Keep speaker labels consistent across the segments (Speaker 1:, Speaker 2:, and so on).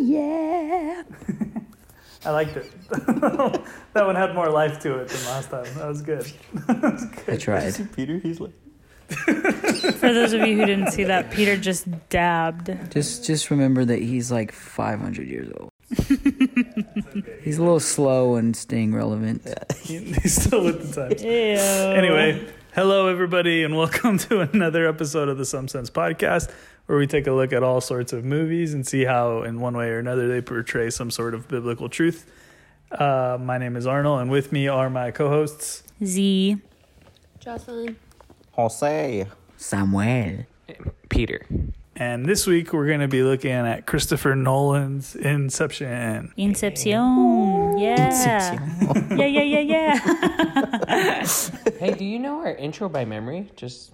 Speaker 1: Yeah.
Speaker 2: I liked it. that one had more life to it than last time. That was good. that was good.
Speaker 1: I tried.
Speaker 3: Peter, he's like,
Speaker 4: For those of you who didn't see that, Peter just dabbed.
Speaker 1: Just just remember that he's like 500 years old. he's a little slow and staying relevant.
Speaker 2: He's still with the times.
Speaker 4: Ew.
Speaker 2: Anyway, hello everybody, and welcome to another episode of the Some Sense Podcast, where we take a look at all sorts of movies and see how, in one way or another, they portray some sort of biblical truth. Uh, my name is Arnold, and with me are my co-hosts.
Speaker 4: Z.
Speaker 5: Jocelyn.
Speaker 3: Jose.
Speaker 1: Samuel.
Speaker 3: Peter.
Speaker 2: And this week we're going to be looking at Christopher Nolan's Inception.
Speaker 4: Inception. Yeah. Yeah, yeah, yeah, yeah.
Speaker 6: Hey, do you know our intro by memory? Just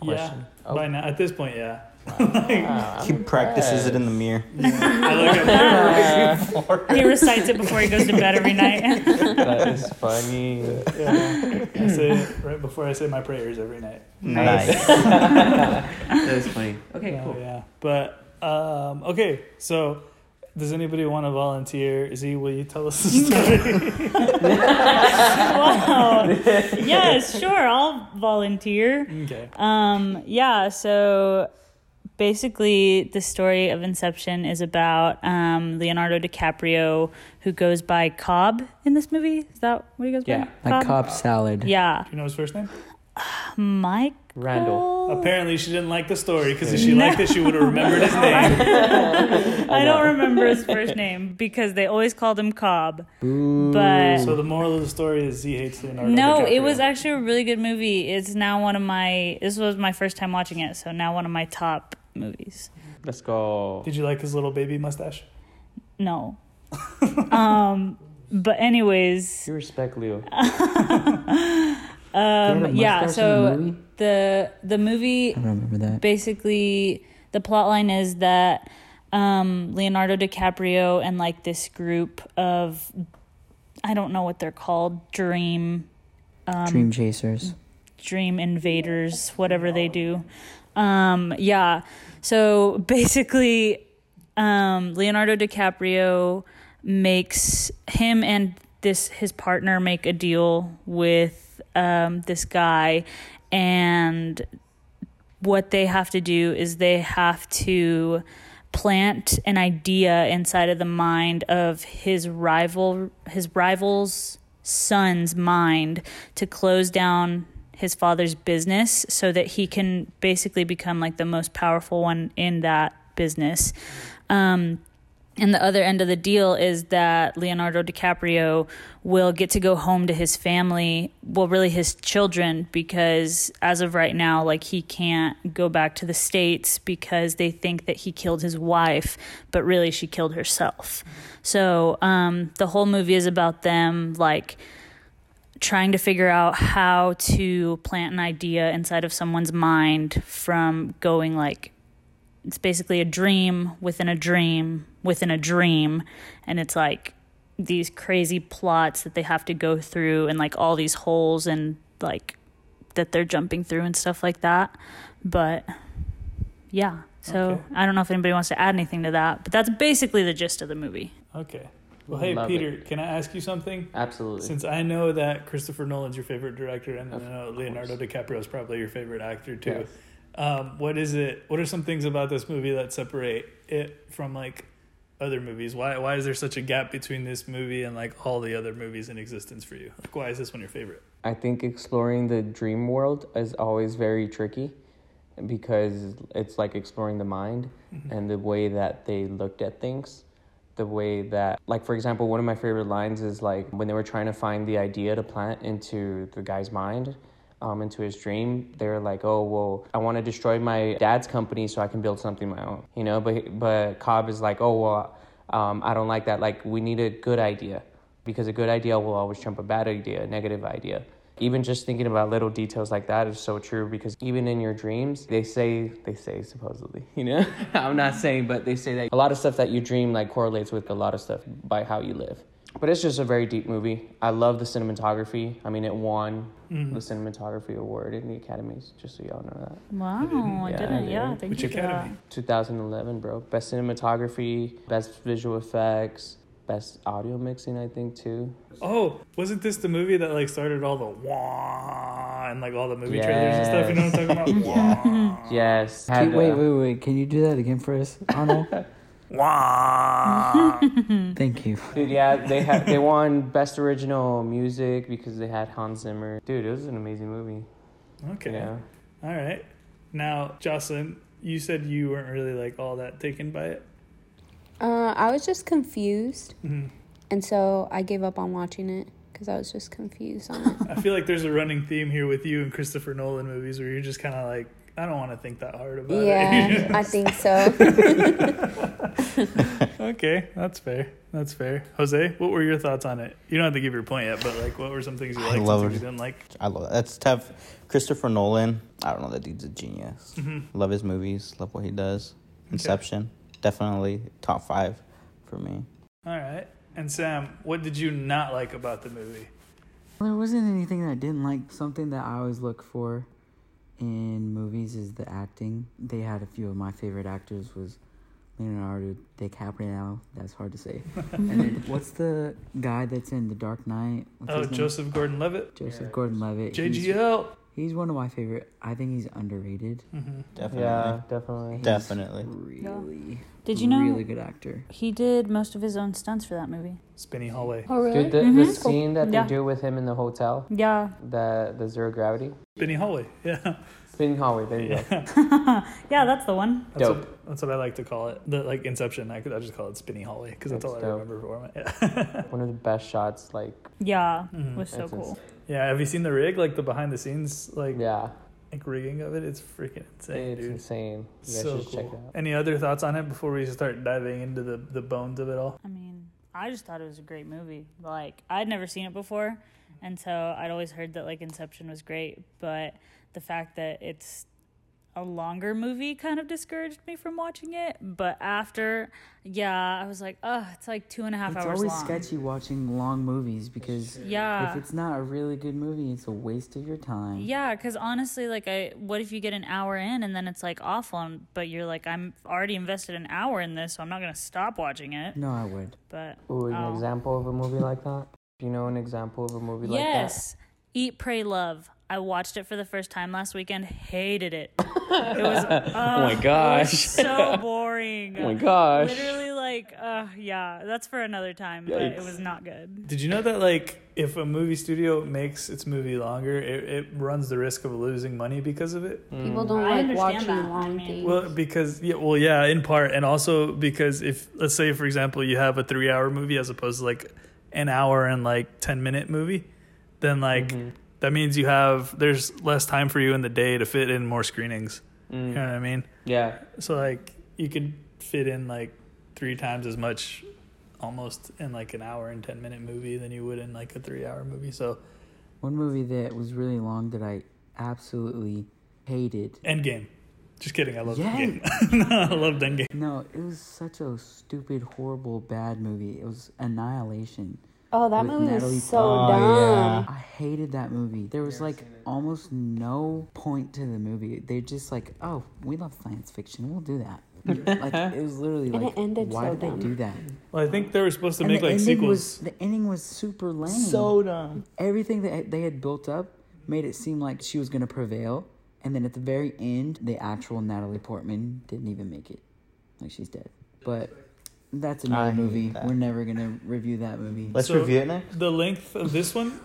Speaker 6: question.
Speaker 2: Yeah, by oh. now at this point, yeah.
Speaker 6: Uh,
Speaker 3: He practices it in the mirror.
Speaker 2: I look at
Speaker 4: he recites it before he goes to bed every night.
Speaker 6: that is funny.
Speaker 2: yeah, I say it right before I say my prayers every night.
Speaker 1: Nice.
Speaker 6: that is funny. Okay,
Speaker 2: Oh,
Speaker 6: cool.
Speaker 2: yeah. But um, okay, so does anybody want to volunteer? Z, will you tell us the story?
Speaker 4: wow. Yes, sure. I'll volunteer.
Speaker 2: okay.
Speaker 4: Um, yeah, so basically, the story of Inception is about um, Leonardo DiCaprio, who goes by Cobb in this movie. Is that what he goes by?
Speaker 6: Yeah.
Speaker 4: by?
Speaker 1: Like Cobb salad.
Speaker 4: Yeah,
Speaker 2: Do you know his first name?
Speaker 4: Mike.
Speaker 6: Randall.
Speaker 2: Apparently, she didn't like the story because if she liked it, she would have remembered his name.
Speaker 4: I don't remember his first name because they always called him Cobb. But
Speaker 2: So the moral of the story is Z hates Leonardo.
Speaker 4: no,
Speaker 2: DiCaprio.
Speaker 4: it was actually a really good movie. It's now one of my. This was my first time watching it, so now one of my top movies.
Speaker 6: Let's go.
Speaker 2: Did you like his little baby mustache?
Speaker 4: No. um, but anyways,
Speaker 6: You respect Leo.
Speaker 4: um, yeah. So
Speaker 1: movie?
Speaker 4: the the movie
Speaker 1: I don't remember that.
Speaker 4: basically the plot line is that um, Leonardo DiCaprio and like this group of I don't know what they're called dream um,
Speaker 1: Dream chasers.
Speaker 4: dream invaders whatever they do um yeah. So basically um leonardo dicaprio makes him and this his partner make a deal with um this guy. And what they have to do is they have to plant an idea inside of the mind of his rival his rival's son's mind to close down his father's business so that he can basically become like the most powerful one in that business um, and the other end of the deal is that Leonardo DiCaprio will get to go home to his family, well, really his children, because as of right now, like he can't go back to the States because they think that he killed his wife, but really she killed herself. So um, the whole movie is about them, like, trying to figure out how to plant an idea inside of someone's mind from going like it's basically a dream within a dream within a dream and it's like these crazy plots that they have to go through and like all these holes and like that they're jumping through and stuff like that but yeah so
Speaker 2: Okay.
Speaker 4: i don't know if anybody wants to add anything to that but that's basically the gist of the movie
Speaker 2: Okay. Well, hey,
Speaker 6: Love
Speaker 2: Peter, can I ask you something?
Speaker 6: Absolutely.
Speaker 2: Since I know that Christopher Nolan's your favorite director, and I
Speaker 6: Of
Speaker 2: know Leonardo DiCaprio is probably your favorite actor too.
Speaker 6: Yes.
Speaker 2: Um, what is it? What are some things about this movie that separate it from like other movies? Why why is there such a gap between this movie and like all the other movies in existence for you? Like, why is this one your favorite?
Speaker 6: I think exploring the dream world is always very tricky because it's like exploring the mind and the way that they looked at things. The way that, like, for example, one of my favorite lines is like when they were trying to find the idea to plant into the guy's mind, um, into his dream, they're like, oh, well, I want to destroy my dad's company so I can build something my own, you know? But, but Cobb is like, oh, well, um, I don't like that. Like, we need a good idea because a good idea will always trump a bad idea, a negative idea. Even just thinking about little details like that is so true because even in your dreams, they say, they say supposedly, you know? I'm not saying, but they say that a lot of stuff that you dream like correlates with a lot of stuff by how you live. But it's just a very deep movie. I love the cinematography. I mean, it won
Speaker 2: Mhm.
Speaker 6: the cinematography award in the Academies. Just so y'all know that.
Speaker 4: Wow, I
Speaker 6: Yeah,
Speaker 4: didn't.
Speaker 6: I
Speaker 4: Yeah, thank
Speaker 2: Which
Speaker 4: you
Speaker 2: academy?
Speaker 6: 2011, bro. Best cinematography, best visual effects, best audio mixing, I think too.
Speaker 2: Oh, wasn't this the movie that like started all the wah and like all the movie trailers and stuff? You know what I'm talking about? Wah.
Speaker 6: Yes.
Speaker 1: Can-
Speaker 6: Had,
Speaker 1: wait, wait, wait. Can you do that again for us, Arnold?
Speaker 2: Wah.
Speaker 1: Thank you.
Speaker 6: Dude, yeah, they had they won best original music because they had Hans Zimmer. Dude, it was an amazing movie.
Speaker 2: Okay.
Speaker 6: Yeah.
Speaker 2: All right. Now, Jocelyn, you said you weren't really like all that taken by it.
Speaker 5: Uh, I was just confused,
Speaker 2: Mhm.
Speaker 5: and so I gave up on watching it because I was just confused on it.
Speaker 2: I feel like there's a running theme here with you and Christopher Nolan movies where you're just kind of like, I don't want to think that hard about
Speaker 5: yeah,
Speaker 2: it.
Speaker 5: I think so.
Speaker 2: okay, that's fair. That's fair. Jose, what were your thoughts on it? You don't have to give your point yet, but like, what were some things you liked, some
Speaker 3: love
Speaker 2: things
Speaker 3: it.
Speaker 2: you didn't like?
Speaker 3: I love that. That's tough. Christopher Nolan. I don't know. That dude's a genius.
Speaker 2: Mm-hmm.
Speaker 3: Love his movies. Love what he does. Inception. Definitely top five for me.
Speaker 2: All right. And Sam, what did you not like about the movie?
Speaker 1: There wasn't anything that I didn't like. Something that I always look for in movies is the acting. They had a few of my favorite actors was Leonardo DiCaprio. That's hard to say. and then what's the guy that's in The Dark Knight? What's
Speaker 2: Oh. Joseph Gordon-Levitt,
Speaker 1: Joseph Gordon-Levitt.
Speaker 2: JGL.
Speaker 1: he's one of my favorite. I think he's underrated.
Speaker 2: Mm-hmm.
Speaker 3: Definitely.
Speaker 6: Yeah, definitely.
Speaker 1: He's
Speaker 3: Definitely.
Speaker 1: Really.
Speaker 4: Did you know
Speaker 1: Really good actor.
Speaker 4: he did most of his own stunts for that movie?
Speaker 2: Spinny hallway.
Speaker 5: oh, really?
Speaker 6: Dude, the, the
Speaker 4: Mhm.
Speaker 6: scene that they
Speaker 4: Yeah.
Speaker 6: do with him in the hotel,
Speaker 4: Yeah,
Speaker 6: the the zero gravity,
Speaker 2: Spinny hallway. Yeah.
Speaker 6: spinning hallway. There you go.
Speaker 4: yeah, that's the one.
Speaker 2: That's
Speaker 6: Dope.
Speaker 2: What, that's what I like to call it. The like Inception. I could I just call it Spinny hallway because that's,
Speaker 6: That's
Speaker 2: all I remember from it. Yeah.
Speaker 6: One of the best shots. Like,
Speaker 4: Yeah,
Speaker 2: Mhm.
Speaker 4: was so
Speaker 6: It's
Speaker 4: cool.
Speaker 2: Yeah. Have you seen the rig? Like the behind the scenes like
Speaker 6: yeah,
Speaker 2: like rigging of it? It's freaking insane,
Speaker 6: it's
Speaker 2: dude.
Speaker 6: insane. You guys
Speaker 2: So
Speaker 6: should check it
Speaker 2: cool.
Speaker 6: out.
Speaker 2: Any other thoughts on it before we start diving into the the bones of it all?
Speaker 4: I mean, I just thought it was a great movie. Like I'd never seen it before, and so I'd always heard that like Inception was great, but the fact that it's a longer movie kind of discouraged me from watching it. But after, yeah, I was like, oh, it's like two and a half
Speaker 1: It's
Speaker 4: hours It's
Speaker 1: always
Speaker 4: long.
Speaker 1: sketchy watching long movies because
Speaker 4: Yeah.
Speaker 1: if it's not a really good movie, it's a waste of your time.
Speaker 4: Yeah, because honestly, like, I what if you get an hour in and then it's like awful, and, but you're like, I'm already invested an hour in this, so I'm not gonna stop watching it.
Speaker 1: No, I would.
Speaker 4: But
Speaker 6: Ooh, an
Speaker 4: Oh.
Speaker 6: example of a movie like that. Do you know an example of a movie like that?
Speaker 4: yes, Eat, Pray, Love. I watched it for the first time last weekend. Hated it. It was oh
Speaker 6: my gosh.
Speaker 4: so boring.
Speaker 6: Oh my gosh.
Speaker 4: Literally, like, uh, yeah, that's for another time. But it was not good.
Speaker 2: Did you know that like if a movie studio makes its movie longer, it, it runs the risk of losing money because of it?
Speaker 5: People don't
Speaker 4: I
Speaker 5: like watching
Speaker 4: that. I
Speaker 5: long
Speaker 4: mean-
Speaker 5: things.
Speaker 2: Well, because yeah, well, yeah, in part, and also because if let's say for example you have a three-hour movie as opposed to like an hour and like ten-minute movie, then like
Speaker 6: Mm-hmm.
Speaker 2: That means you have there's less time for you in the day to fit in more screenings.
Speaker 6: Mm.
Speaker 2: You know what I mean?
Speaker 6: Yeah.
Speaker 2: So like you could fit in like three times as much almost in like an hour and 10 minute movie than you would in like a three hour movie. So
Speaker 1: One movie that was really long that I absolutely hated.
Speaker 2: Endgame. Just kidding. I love
Speaker 1: Yeah.
Speaker 2: Endgame. no, I loved Endgame.
Speaker 1: No, it was such a stupid, horrible, bad movie. It was Annihilation.
Speaker 5: Oh, that movie
Speaker 1: Natalie
Speaker 5: was so
Speaker 3: Oh,
Speaker 5: dumb.
Speaker 1: I hated that movie. There was like almost no point to the movie. They just like, oh, we love science fiction. We'll do that. like it was literally
Speaker 5: And
Speaker 1: like,
Speaker 5: it ended
Speaker 1: why
Speaker 5: so
Speaker 1: did
Speaker 5: dumb.
Speaker 1: they do that?
Speaker 2: Well, I think they were supposed to
Speaker 1: And
Speaker 2: make
Speaker 1: the
Speaker 2: like
Speaker 1: ending
Speaker 2: sequels.
Speaker 1: was the ending was super lame.
Speaker 3: So dumb.
Speaker 1: everything that they had built up made it seem like she was going to prevail. And then at the very end, the actual Natalie Portman didn't even make it. Like she's dead. But that's another
Speaker 3: I
Speaker 1: movie.
Speaker 3: that.
Speaker 1: We're never going to review that movie.
Speaker 3: Let's
Speaker 2: So-
Speaker 3: review it next.
Speaker 2: the length of this one,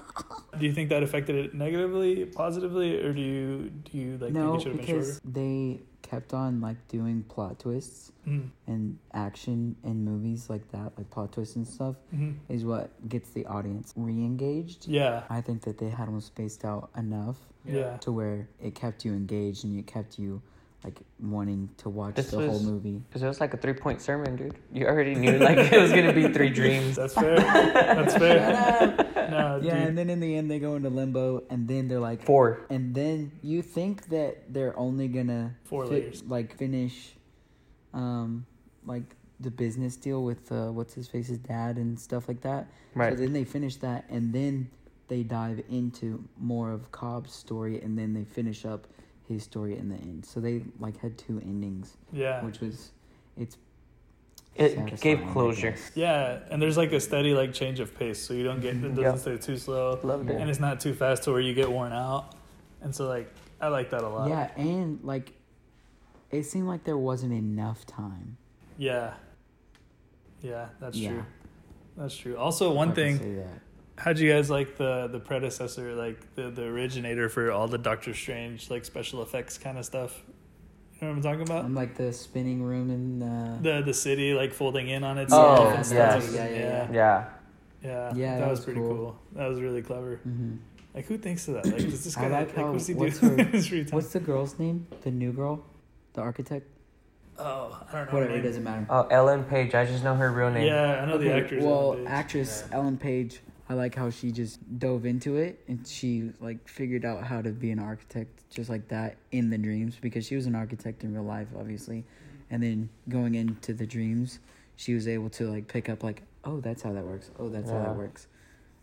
Speaker 2: do you think that affected it negatively, positively, or do you do you like
Speaker 1: no,
Speaker 2: think it should have been shorter?
Speaker 1: because they kept on like doing plot twists
Speaker 2: Mm,
Speaker 1: and action in movies like that, like plot twists and stuff,
Speaker 2: mhm.
Speaker 1: is what gets the audience re-engaged.
Speaker 2: Yeah,
Speaker 1: I think that they had them spaced out enough
Speaker 2: yeah.
Speaker 1: to where it kept you engaged and it kept you like wanting to watch
Speaker 6: This
Speaker 1: the whole movie.
Speaker 6: Because it was like a three point sermon, dude. You already knew like it was gonna be three dreams.
Speaker 2: That's fair. That's fair. No,
Speaker 1: Yeah,
Speaker 2: dude.
Speaker 1: and then in the end they go into limbo, and then they're like,
Speaker 6: Four.
Speaker 1: and then you think that they're only gonna
Speaker 2: Four
Speaker 1: fi-
Speaker 2: layers.
Speaker 1: like finish, um, like the business deal with uh, what's his face's dad and stuff like that.
Speaker 6: Right.
Speaker 1: So then they finish that, and then they dive into more of Cobb's story, and then they finish up his story in the end. So they like had two endings,
Speaker 2: Yeah.
Speaker 1: which was it's.
Speaker 6: It gave closure.
Speaker 2: Yeah, and there's like a steady like change of pace, so you don't get it doesn't
Speaker 6: Yep.
Speaker 2: stay too slow,
Speaker 6: Loved it.
Speaker 2: and it's not too fast to where you get worn out, and so like I like that a lot.
Speaker 1: Yeah, and like, it seemed like there wasn't enough time.
Speaker 2: yeah, yeah, that's
Speaker 1: Yeah.
Speaker 2: true. That's true. Also, one
Speaker 1: if I can
Speaker 2: thing,
Speaker 1: say that.
Speaker 2: How'd you guys like the the predecessor, like the the originator for all the Doctor Strange like special effects kind of stuff? You know what I'm talking about?
Speaker 1: I'm like the spinning room in uh,
Speaker 2: the the city like folding in on
Speaker 6: Oh,
Speaker 2: itself. and
Speaker 6: yes.
Speaker 2: stuff.
Speaker 1: Yeah, yeah, yeah.
Speaker 6: Yeah.
Speaker 2: yeah,
Speaker 1: Yeah,
Speaker 2: That,
Speaker 1: that
Speaker 2: was,
Speaker 1: was
Speaker 2: pretty
Speaker 1: cool.
Speaker 2: cool. That was really clever.
Speaker 1: hmm
Speaker 2: Like, who thinks of that? Like, does this guy
Speaker 1: like
Speaker 2: like,
Speaker 1: how-
Speaker 2: what's he
Speaker 1: what's
Speaker 2: do
Speaker 1: her-
Speaker 2: in his free time?
Speaker 1: What's the girl's name? The new girl, the architect.
Speaker 2: oh, I don't know. her
Speaker 1: Whatever, it doesn't matter.
Speaker 6: Oh, Ellen Page. I just know her real name.
Speaker 2: Yeah, I know the actress.
Speaker 1: Well,
Speaker 2: Ellen Page.
Speaker 1: actress Ellen Page. I like how she just dove into it and she like figured out how to be an architect just like that in the dreams because she was an architect in real life, obviously, and then going into the dreams, she was able to like pick up like, oh, that's how that works. Oh, that's how that works.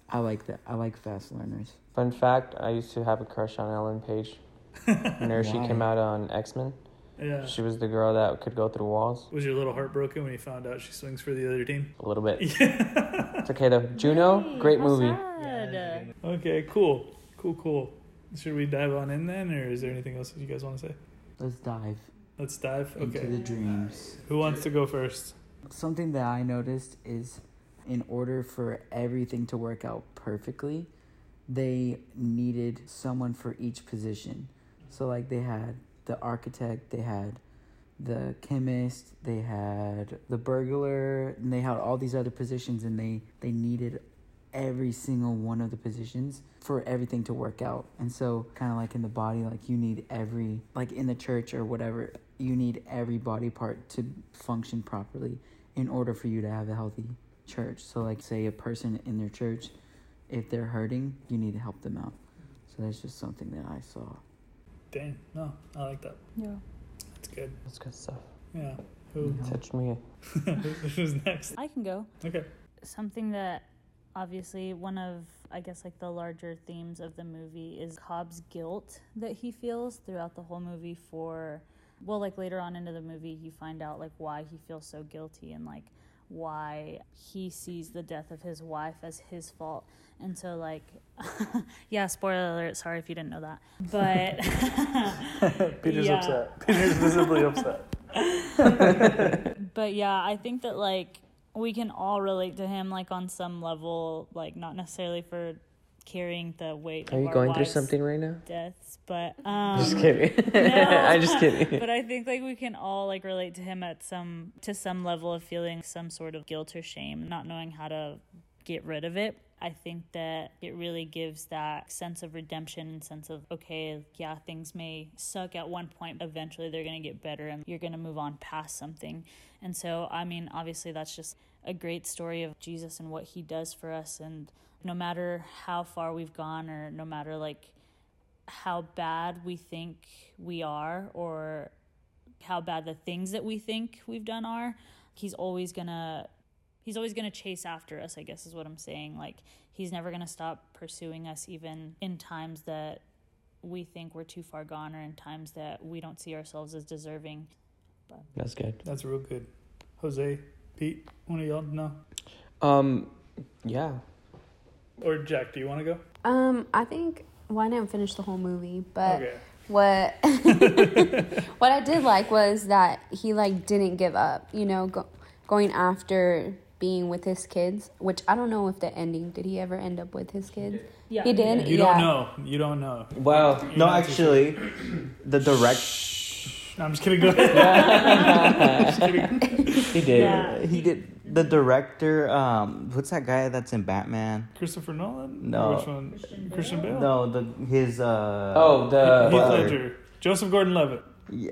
Speaker 1: I like that. I like fast learners.
Speaker 6: Fun fact: I used to have a crush on Ellen Page. Whenever she came out on X Men,
Speaker 2: yeah.
Speaker 6: she was the girl that could go through walls.
Speaker 2: Was your little heartbroken when you found out she swings for the other team?
Speaker 6: A little bit.
Speaker 2: Yeah.
Speaker 6: It's okay though. Juno,
Speaker 4: Hey,
Speaker 6: great movie.
Speaker 4: sad.
Speaker 2: okay, cool, cool, cool. Should we dive on in then, or is there anything else that you guys want to say?
Speaker 1: Let's dive
Speaker 2: Let's dive.
Speaker 1: into the dreams.
Speaker 2: Who wants to go first?
Speaker 1: Something that I noticed is in order for everything to work out perfectly, they needed someone for each position. So, like, they had the architect, they had the chemist, they had the burglar, and they had all these other positions, and they, they needed every single one of the positions for everything to work out. And so, kind of like in the body, like, you need every, like in the church or whatever, you need every body part to function properly in order for you to have a healthy church. So, like, say a person in their church, if they're hurting, you need to help them out. So, that's just something that I saw.
Speaker 2: Dang, no, I like that.
Speaker 4: Yeah.
Speaker 2: That's good.
Speaker 6: That's good stuff.
Speaker 2: Yeah. Who?
Speaker 6: Touched me.
Speaker 2: Who's next?
Speaker 4: I can go.
Speaker 2: Okay.
Speaker 4: something that obviously one of I guess like the larger themes of the movie is Cobb's guilt that he feels throughout the whole movie for well like later on into the movie you find out like why he feels so guilty and like why he sees the death of his wife as his fault and so like yeah spoiler alert sorry if you didn't know that but
Speaker 2: Peter's upset. Peter's visibly upset.
Speaker 4: but yeah, I think that like we can all relate to him like on some level, like not necessarily for carrying the weight.
Speaker 6: Are you going through something right now?
Speaker 4: Deaths, but um,
Speaker 6: Just kidding.
Speaker 4: no.
Speaker 6: I'm just kidding.
Speaker 4: but I think like we can all like relate to him at some to some level of feeling some sort of guilt or shame, not knowing how to get rid of it. I think that it really gives that sense of redemption and sense of okay, yeah, things may suck at one point, eventually they're going to get better and you're going to move on past something. And so, I mean, obviously that's just a great story of Jesus and what he does for us and no matter how far we've gone or no matter like how bad we think we are or how bad the things that we think we've done are he's always gonna he's always gonna chase after us i guess is what i'm saying like he's never gonna stop pursuing us even in times that we think we're too far gone or in times that we don't see ourselves as deserving but
Speaker 6: That's good.
Speaker 2: That's real good. Jose, Pete, one of y'all know?
Speaker 6: Um, yeah.
Speaker 2: Or Jack, do you want to go?
Speaker 5: Um, I think well, I didn't finish the whole movie, but
Speaker 2: okay.
Speaker 5: what what I did like was that he like didn't give up. You know, go, going after being with his kids, which I don't know if the ending did he ever end up with his kids?
Speaker 4: yeah
Speaker 5: He did.
Speaker 2: You
Speaker 5: yeah.
Speaker 2: don't know. You don't know.
Speaker 3: Well,
Speaker 2: You're
Speaker 3: no,
Speaker 2: not too
Speaker 3: actually, the direct
Speaker 2: No, I'm just kidding. Go ahead. just kidding.
Speaker 6: He did.
Speaker 4: Yeah.
Speaker 3: he did the director. Um, what's that guy that's in Batman?
Speaker 2: Christopher Nolan?
Speaker 3: No.
Speaker 2: Which one? Christian Bale?
Speaker 3: No, the his uh.
Speaker 6: Oh, the
Speaker 2: Heath Ledger. Joseph Gordon-Levitt.
Speaker 3: yeah,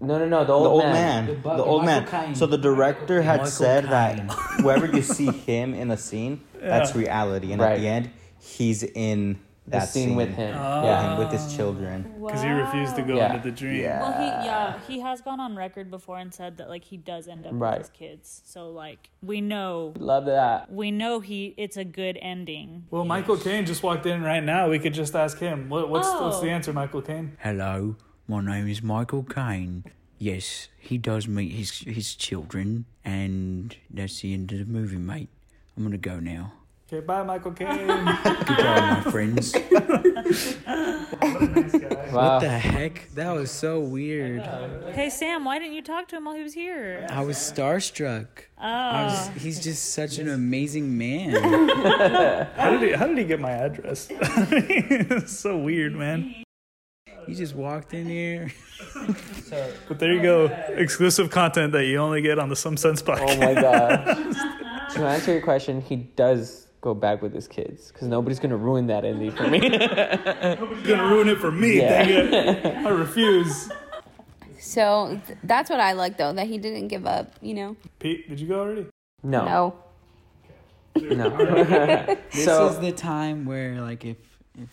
Speaker 6: no, no, no, the
Speaker 3: the
Speaker 6: old,
Speaker 3: old
Speaker 6: man.
Speaker 3: man,
Speaker 1: The
Speaker 3: the,
Speaker 1: Butler,
Speaker 3: old man.
Speaker 1: Michael Caine.
Speaker 3: So the director had
Speaker 1: Michael
Speaker 3: said that
Speaker 1: Caine.
Speaker 3: wherever you see him in a scene, that's reality, and at the end, he's in
Speaker 6: the
Speaker 3: That
Speaker 6: scene,
Speaker 3: scene.
Speaker 6: with him.
Speaker 3: Oh. Yeah, with his children.
Speaker 2: Because he refused to go
Speaker 6: Yeah.
Speaker 2: into the dream.
Speaker 3: Yeah.
Speaker 4: Well, he yeah he has gone on record before and said that like he does end up
Speaker 6: Right.
Speaker 4: with his kids. So like we know
Speaker 6: Love that.
Speaker 4: we know he it's a good ending.
Speaker 2: Well, Michael Caine just walked in right now. We could just ask him. What, what's oh. what's
Speaker 4: Oh.
Speaker 2: the answer, Michael Caine?
Speaker 1: Hello, my name is Michael Caine. Yes, he does meet his his children, and that's the end of the movie, mate. I'm gonna go now.
Speaker 2: Okay, bye, Michael Caine.
Speaker 1: Goodbye, my friends.
Speaker 2: nice.
Speaker 6: Wow.
Speaker 1: What the heck? That was so weird.
Speaker 4: Hey Sam, why didn't you talk to him while he was here?
Speaker 1: I was starstruck.
Speaker 4: Oh,
Speaker 1: I was, he's just such an amazing man.
Speaker 2: How did he How did he get my address? it's so weird, man.
Speaker 1: He just walked in here.
Speaker 2: But there you go, exclusive content that you only get on the Some Sense podcast.
Speaker 6: Oh my god. to answer your question, he does go back with his kids because nobody's gonna ruin that ending for me.
Speaker 2: You're gonna ruin it for me.
Speaker 6: Yeah.
Speaker 2: Dang it! I refuse.
Speaker 5: So th- that's what I like though, that he didn't give up, you know?
Speaker 2: Pete, did you go already?
Speaker 6: no,
Speaker 5: No.
Speaker 6: no.
Speaker 1: This
Speaker 6: So-
Speaker 1: is the time where, like, if if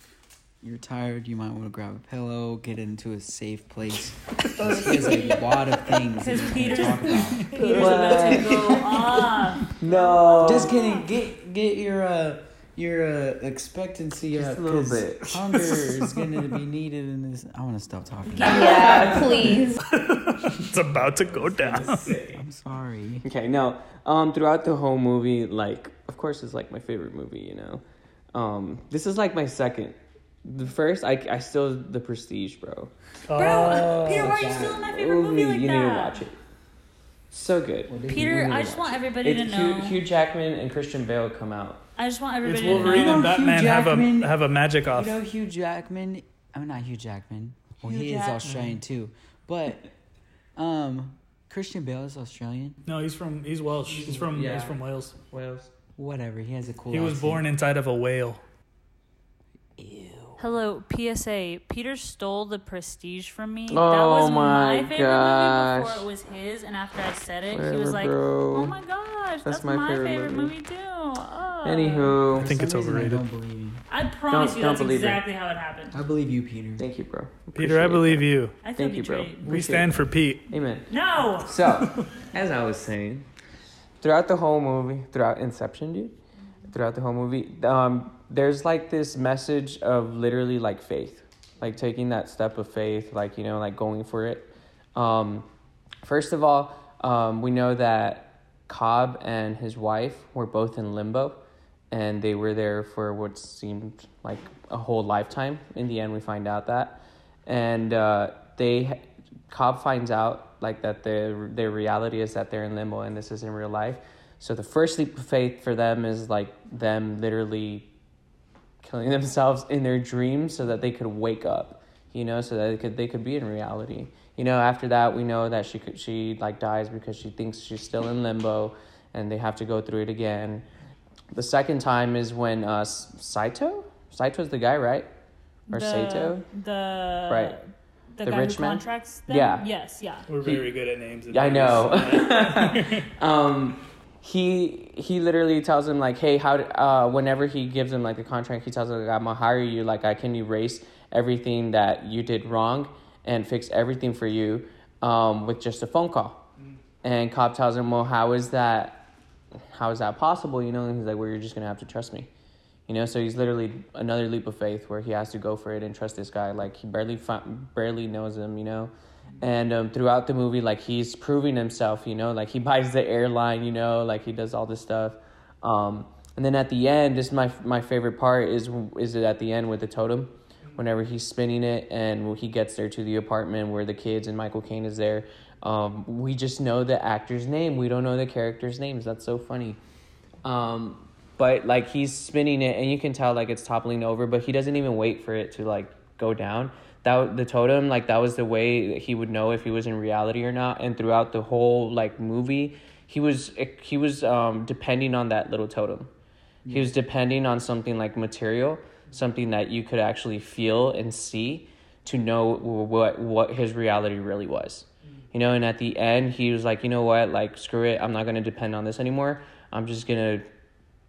Speaker 1: you're tired, you might want to grab a pillow, get into a safe place. There's a lot of things that
Speaker 4: Because
Speaker 1: you can
Speaker 4: Peter's-
Speaker 1: talk about.
Speaker 4: Peter's about to go off.
Speaker 6: no.
Speaker 1: Just kidding. Get get your uh your uh, expectancy
Speaker 6: Just
Speaker 1: up
Speaker 6: a little
Speaker 1: 'cause
Speaker 6: bit.
Speaker 1: hunger is going to be needed in this. I want to stop talking.
Speaker 5: Yeah, please.
Speaker 2: It's about to go down.
Speaker 1: I'm sorry.
Speaker 6: Okay, no. Um, throughout the whole movie, like, of course, it's like my favorite movie. You know, um, this is like my second. The first, I, I still the Prestige, bro.
Speaker 4: Bro, Peter, why are you still in my favorite movie like
Speaker 6: you
Speaker 4: that?
Speaker 6: need to watch it. So good.
Speaker 4: Peter, I just want everybody to know.
Speaker 6: Hugh, Hugh Jackman and Christian Bale come out.
Speaker 4: I just want
Speaker 2: It's
Speaker 4: everybody to
Speaker 2: Wolverine
Speaker 4: know.
Speaker 2: and
Speaker 1: know Hugh
Speaker 2: Batman have a
Speaker 1: Jackman-
Speaker 2: have a magic off.
Speaker 1: You know Hugh Jackman. I'm not Hugh Jackman. Well,
Speaker 5: Hugh
Speaker 1: he is Australian too, but um, Christian Bale is Australian.
Speaker 2: No, he's from he's Welsh. He's from
Speaker 6: Yeah.
Speaker 2: he's from Wales.
Speaker 6: Wales.
Speaker 1: Whatever. He has a cool.
Speaker 2: He was
Speaker 1: accent.
Speaker 2: born inside of a whale.
Speaker 1: Ew.
Speaker 4: Hello, PSA. Peter stole the prestige from me. that
Speaker 6: Oh
Speaker 4: was
Speaker 6: my
Speaker 4: my favorite
Speaker 6: gosh.
Speaker 4: movie before it was his, and after I said it, he was like,
Speaker 6: bro.
Speaker 4: "Oh my gosh, that's,
Speaker 6: my
Speaker 4: my,
Speaker 6: favorite
Speaker 4: favorite,
Speaker 6: movie."
Speaker 4: movie, too." Oh.
Speaker 6: Anywho,
Speaker 2: I think it's
Speaker 1: some
Speaker 2: overrated.
Speaker 1: I don't believe you.
Speaker 4: I promise
Speaker 6: Don't-
Speaker 4: you
Speaker 6: don't
Speaker 4: that's
Speaker 6: believe it.
Speaker 4: exactly how it happened.
Speaker 1: I believe you, Peter.
Speaker 6: thank you, bro.
Speaker 2: Peter, I believe
Speaker 6: that.
Speaker 2: you.
Speaker 4: I feel
Speaker 6: Thank you, bro.
Speaker 4: betrayed.
Speaker 2: We
Speaker 6: Appreciate
Speaker 2: stand for Pete.
Speaker 6: Amen.
Speaker 4: No.
Speaker 6: So, as I was saying, throughout the whole movie, throughout Inception, dude, throughout the whole movie, um, there's like this message of literally like faith, like taking that step of faith, like you know, like going for it. Um, first of all, um, we know that Cobb and his wife were both in limbo, and they were there for what seemed like a whole lifetime. In the end, we find out that, and uh, they Cobb finds out like that their their reality is that they're in limbo and this isn't real life. So the first leap of faith for them is like them literally killing themselves in their dreams so that they could wake up, you know, so that they could they could be in reality. You know, after that we know that she could she like dies because she thinks she's still in limbo and they have to go through it again. The second time is when uh Saito? Saito's the guy, right? Or
Speaker 4: the,
Speaker 6: Saito?
Speaker 4: The
Speaker 6: Right.
Speaker 4: The,
Speaker 6: The
Speaker 4: guy
Speaker 6: rich
Speaker 4: who
Speaker 6: man?
Speaker 4: contracts them.
Speaker 6: Yeah.
Speaker 4: Yes. Yeah.
Speaker 2: We're very good at names. and
Speaker 6: I
Speaker 2: names.
Speaker 6: know. um, he he literally tells him like, hey, how? Uh, whenever he gives him like a contract, he tells him like, I'm gonna hire you. Like, I can erase everything that you did wrong and fix everything for you, um, with just a phone call. And Cobb tells him, well, how is that? How is that possible? You know, and he's like, well, you're just gonna have to trust me. You know, so he's literally another leap of faith where he has to go for it and trust this guy. Like he barely fi- barely knows him, you know. And um, throughout the movie, like he's proving himself, you know, like he buys the airline, you know, like he does all this stuff. Um, and then at the end, this is my my favorite part is is it at the end with the totem, whenever he's spinning it and he gets there to the apartment where the kids and Michael Caine is there. Um, we just know the actor's name. We don't know the characters' names. That's so funny. Um, but like he's spinning it and you can tell like it's toppling over, but he doesn't even wait for it to like go down. That the totem like that was the way that he would know if he was in reality or not. And throughout the whole like movie, he was he was um depending on that little totem. He was depending on something like material, something that you could actually feel and see to know what what his reality really was. You know, and at the end he was like, "You know what? Like screw it. I'm not going to depend on this anymore. I'm just going to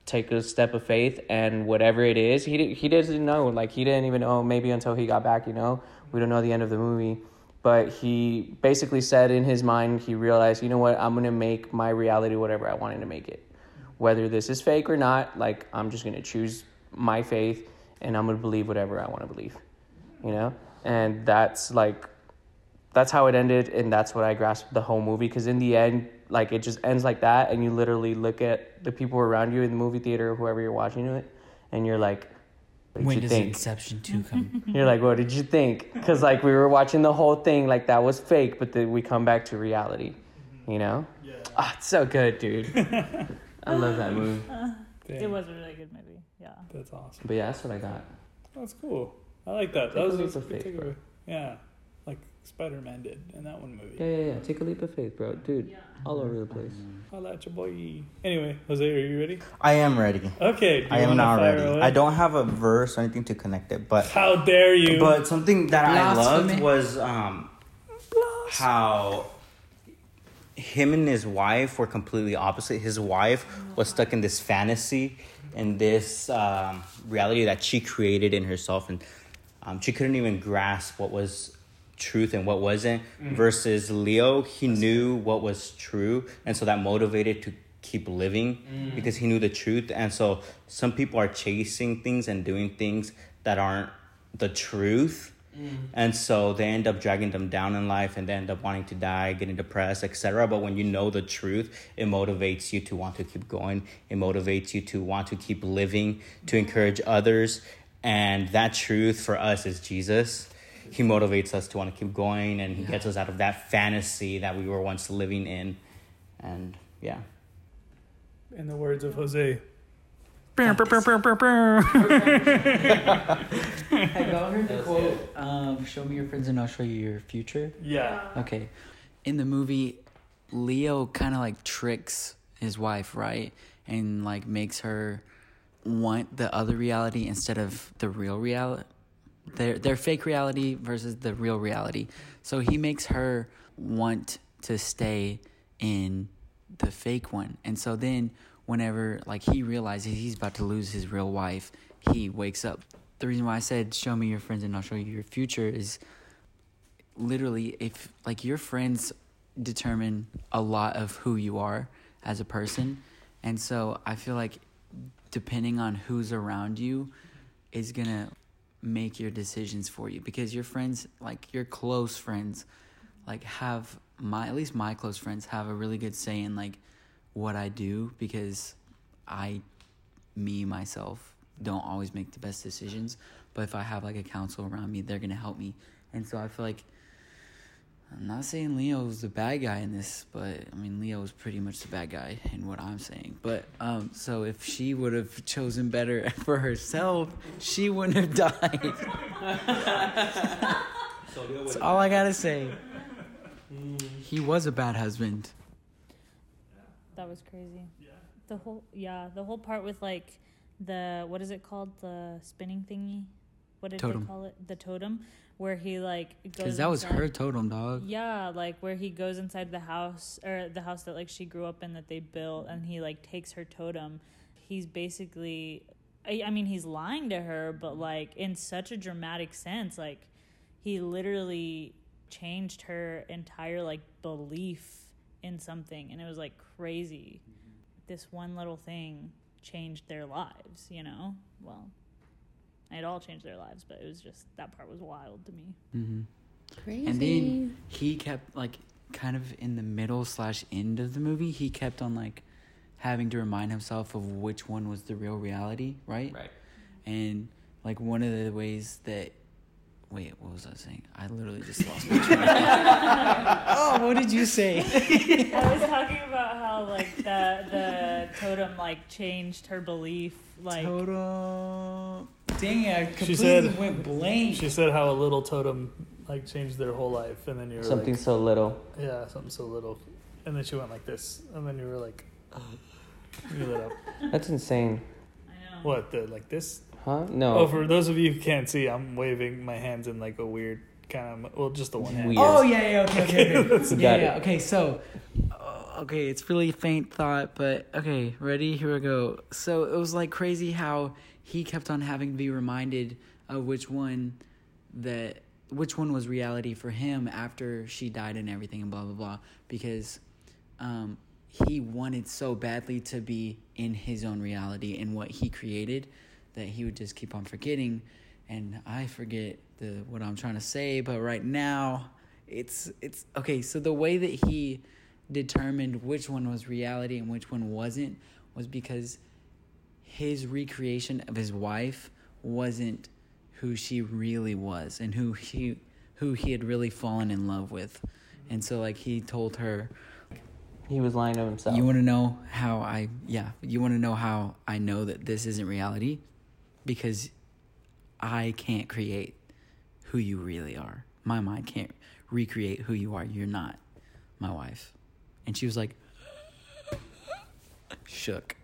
Speaker 6: take a step of faith and whatever it is he he doesn't know. Like he didn't even know maybe until he got back you know? We don't know the end of the movie. But he basically said in his mind he realized you know what? I'm gonna make my reality whatever i wanted to make it. Whether this is fake or not like i'm just gonna choose my faith and i'm gonna believe whatever i want to believe. You know? And that's like that's how it ended and that's what i grasped the whole movie because in the end like it just ends like that and you literally look at the people around you in the movie theater or whoever you're watching it and you're like what did
Speaker 1: When
Speaker 6: you
Speaker 1: does
Speaker 6: think
Speaker 1: Inception 2 come?
Speaker 6: you're like what did you think because like we were watching the whole thing like that was fake but then we come back to reality you know
Speaker 2: Yeah.
Speaker 6: ah it's so good dude i love that movie
Speaker 4: It was a really good movie. Yeah.
Speaker 2: That's awesome.
Speaker 6: but yeah that's what i got
Speaker 2: That's cool. I like that.
Speaker 6: Take
Speaker 2: that was
Speaker 6: leap
Speaker 2: a
Speaker 6: of faith,
Speaker 2: good takeaway. Yeah, like Spider Man did in that one movie.
Speaker 6: yeah yeah yeah take a leap of faith bro dude all over the place
Speaker 2: Holla at your boy. Anyway, Jose, are you ready?
Speaker 3: I am ready.
Speaker 2: Okay.
Speaker 3: I am
Speaker 2: wanna
Speaker 3: now ready.
Speaker 2: away?
Speaker 3: I don't have a verse or anything to connect it, but
Speaker 2: How dare you?
Speaker 3: but something that I loved was um how him and his wife were completely opposite. His wife was stuck in this fantasy and this um, reality that she created in herself, and um, she couldn't even grasp what was truth and what wasn't. Mm. Versus Leo, he knew what was true, and so that motivated to keep living mm. because he knew the truth. And so some people are chasing things and doing things that aren't the truth. Mm. And so they end up dragging them down in life and they end up wanting to die, getting depressed, etc. But when you know the truth, it motivates you to want to keep going. It motivates you to want to keep living, to encourage others. And that truth for us is Jesus. He motivates us to want to keep going and he gets us out of that fantasy that we were once living in. And yeah.
Speaker 2: in the words of Jose.
Speaker 1: Have y'all heard the quote, um, show me your friends and I'll show you your future?
Speaker 2: Yeah.
Speaker 1: Okay. In the movie, Leo kind of like tricks his wife, right? And like makes her want the other reality instead of the real reality. Their their fake reality versus the real reality. So he makes her want to stay in the fake one. And so then whenever like he realizes he's about to lose his real wife, he wakes up. The reason why I said show me your friends and I'll show you your future is literally if like your friends determine a lot of who you are as a person and so i feel like depending on who's around you is gonna make your decisions for you because your friends like your close friends like have my at least my close friends have a really good say in like what i do because i me myself don't always make the best decisions. But if i have like a counsel around me they're gonna help me. And so i feel like i'm not saying leo's the bad guy in this but i mean leo's pretty much the bad guy in what i'm saying but um so if she would have chosen better for herself she wouldn't have died that's all i gotta say he was a bad husband
Speaker 4: That was crazy. Yeah. The whole yeah, the whole part with like the what is it called the spinning thingy? What did
Speaker 1: Totem.
Speaker 4: they call it? The totem, where he like goes.
Speaker 1: because that was
Speaker 4: inside-
Speaker 1: her totem dog
Speaker 4: Yeah, like where he goes inside the house or the house that like she grew up in that they built, and he like takes her totem. He's basically, I, I mean, he's lying to her, but like in such a dramatic sense, like he literally changed her entire like belief in something, and it was like crazy. This one little thing changed their lives, you know. Well, it all changed their lives, but it was just that part was wild to me.
Speaker 1: mm-hmm.
Speaker 5: Crazy.
Speaker 1: And then he kept like kind of in the middle slash end of the movie, he kept on like having to remind himself of which one was the real reality, right?
Speaker 6: right
Speaker 1: And like one of the ways that wait, what was I saying? I literally just lost my train. oh, what did you say?
Speaker 4: I was talking about how like the the totem like changed her belief. Like
Speaker 1: Total. Dang it! I completely
Speaker 2: said-
Speaker 1: went blank.
Speaker 2: She said how a little totem like changed their whole life, and then you were
Speaker 6: something
Speaker 2: like,
Speaker 6: so little
Speaker 2: yeah, something so little, and then she went like this, and then you were like, you lit up.
Speaker 6: that's insane
Speaker 4: I know.
Speaker 2: What the like this?
Speaker 6: huh no
Speaker 2: Oh, for those of you who can't see, I'm waving my hands in like a weird kind of well, just the one hand.
Speaker 6: Weird.
Speaker 1: Oh yeah, yeah, okay, okay, okay. Yeah, yeah,
Speaker 6: it.
Speaker 1: okay. So, okay, it's really faint thought, but okay, ready? Here we go. So it was like crazy how he kept on having to be reminded of which one that which one was reality for him after she died and everything and blah blah blah because um he wanted so badly to be in his own reality and what he created that he would just keep on forgetting and I forget the what I'm trying to say but right now it's it's okay so the way that he determined which one was reality and which one wasn't was because his recreation of his wife wasn't who she really was and who he who he had really fallen in love with and so like he told her
Speaker 6: He was lying to himself.
Speaker 1: you want to know how I yeah, you want to know how I know that this isn't reality because I can't create who you really are. My mind can't recreate who you are. You're not my wife. And she was like shook.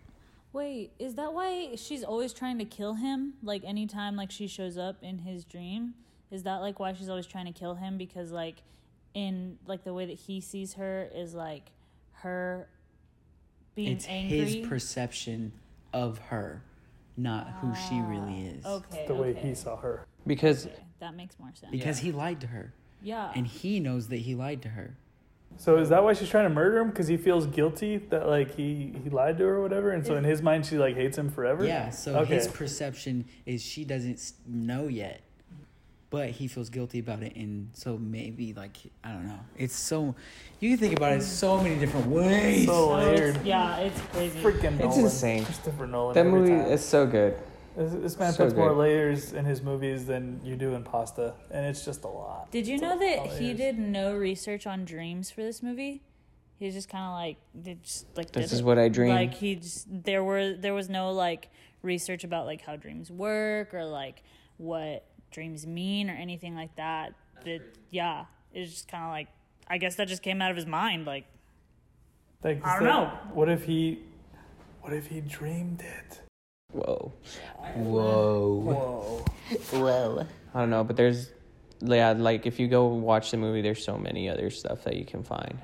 Speaker 4: Wait, is that why she's always trying to kill him? Like anytime like she shows up in his dream, is that like why she's always trying to kill him because like in like the way that he sees her is like her being
Speaker 1: It's
Speaker 4: angry.
Speaker 1: his perception of her, not who she ah, really is.
Speaker 4: okay.
Speaker 2: the way
Speaker 4: okay.
Speaker 2: he saw her.
Speaker 6: because
Speaker 4: Okay, that makes more sense.
Speaker 1: Because he lied to her.
Speaker 4: yeah.
Speaker 1: And he knows that he lied to her.
Speaker 2: So is that why she's trying to murder him? Because he feels guilty that like he he lied to her or whatever, and so in his mind she like hates him forever.
Speaker 1: Yeah, so
Speaker 2: Okay.
Speaker 1: his perception is she doesn't know yet, but he feels guilty about it, and so maybe like I don't know. It's so you can think about it so many different ways.
Speaker 2: So
Speaker 4: it's-
Speaker 2: layered.
Speaker 4: yeah, it's crazy.
Speaker 2: Freaking
Speaker 6: It's
Speaker 2: Nolan.
Speaker 6: insane.
Speaker 2: Christopher Nolan.
Speaker 6: that movie
Speaker 2: time.
Speaker 6: is so good.
Speaker 2: This, this man
Speaker 6: so
Speaker 2: puts more layers in his movies than you do in pasta, and it's just a lot.
Speaker 4: Did you
Speaker 2: It's
Speaker 4: know that he
Speaker 2: layers.
Speaker 4: did no research on dreams for this movie? He was just kind of like, did just like
Speaker 6: This
Speaker 4: did
Speaker 6: is
Speaker 4: it.
Speaker 6: what I dream.
Speaker 4: Like he just there were there was no like research about like how dreams work or like what dreams mean or anything like that. That yeah, it's just kind of like I guess that just came out of his mind. Like
Speaker 2: Like,
Speaker 4: I don't
Speaker 2: that-
Speaker 4: know.
Speaker 2: What if he? What if he dreamed it?
Speaker 6: Whoa.
Speaker 1: Whoa.
Speaker 2: Whoa.
Speaker 1: Whoa.
Speaker 6: I don't know, but there's, yeah, like if you go watch the movie, there's so many other stuff that you can find.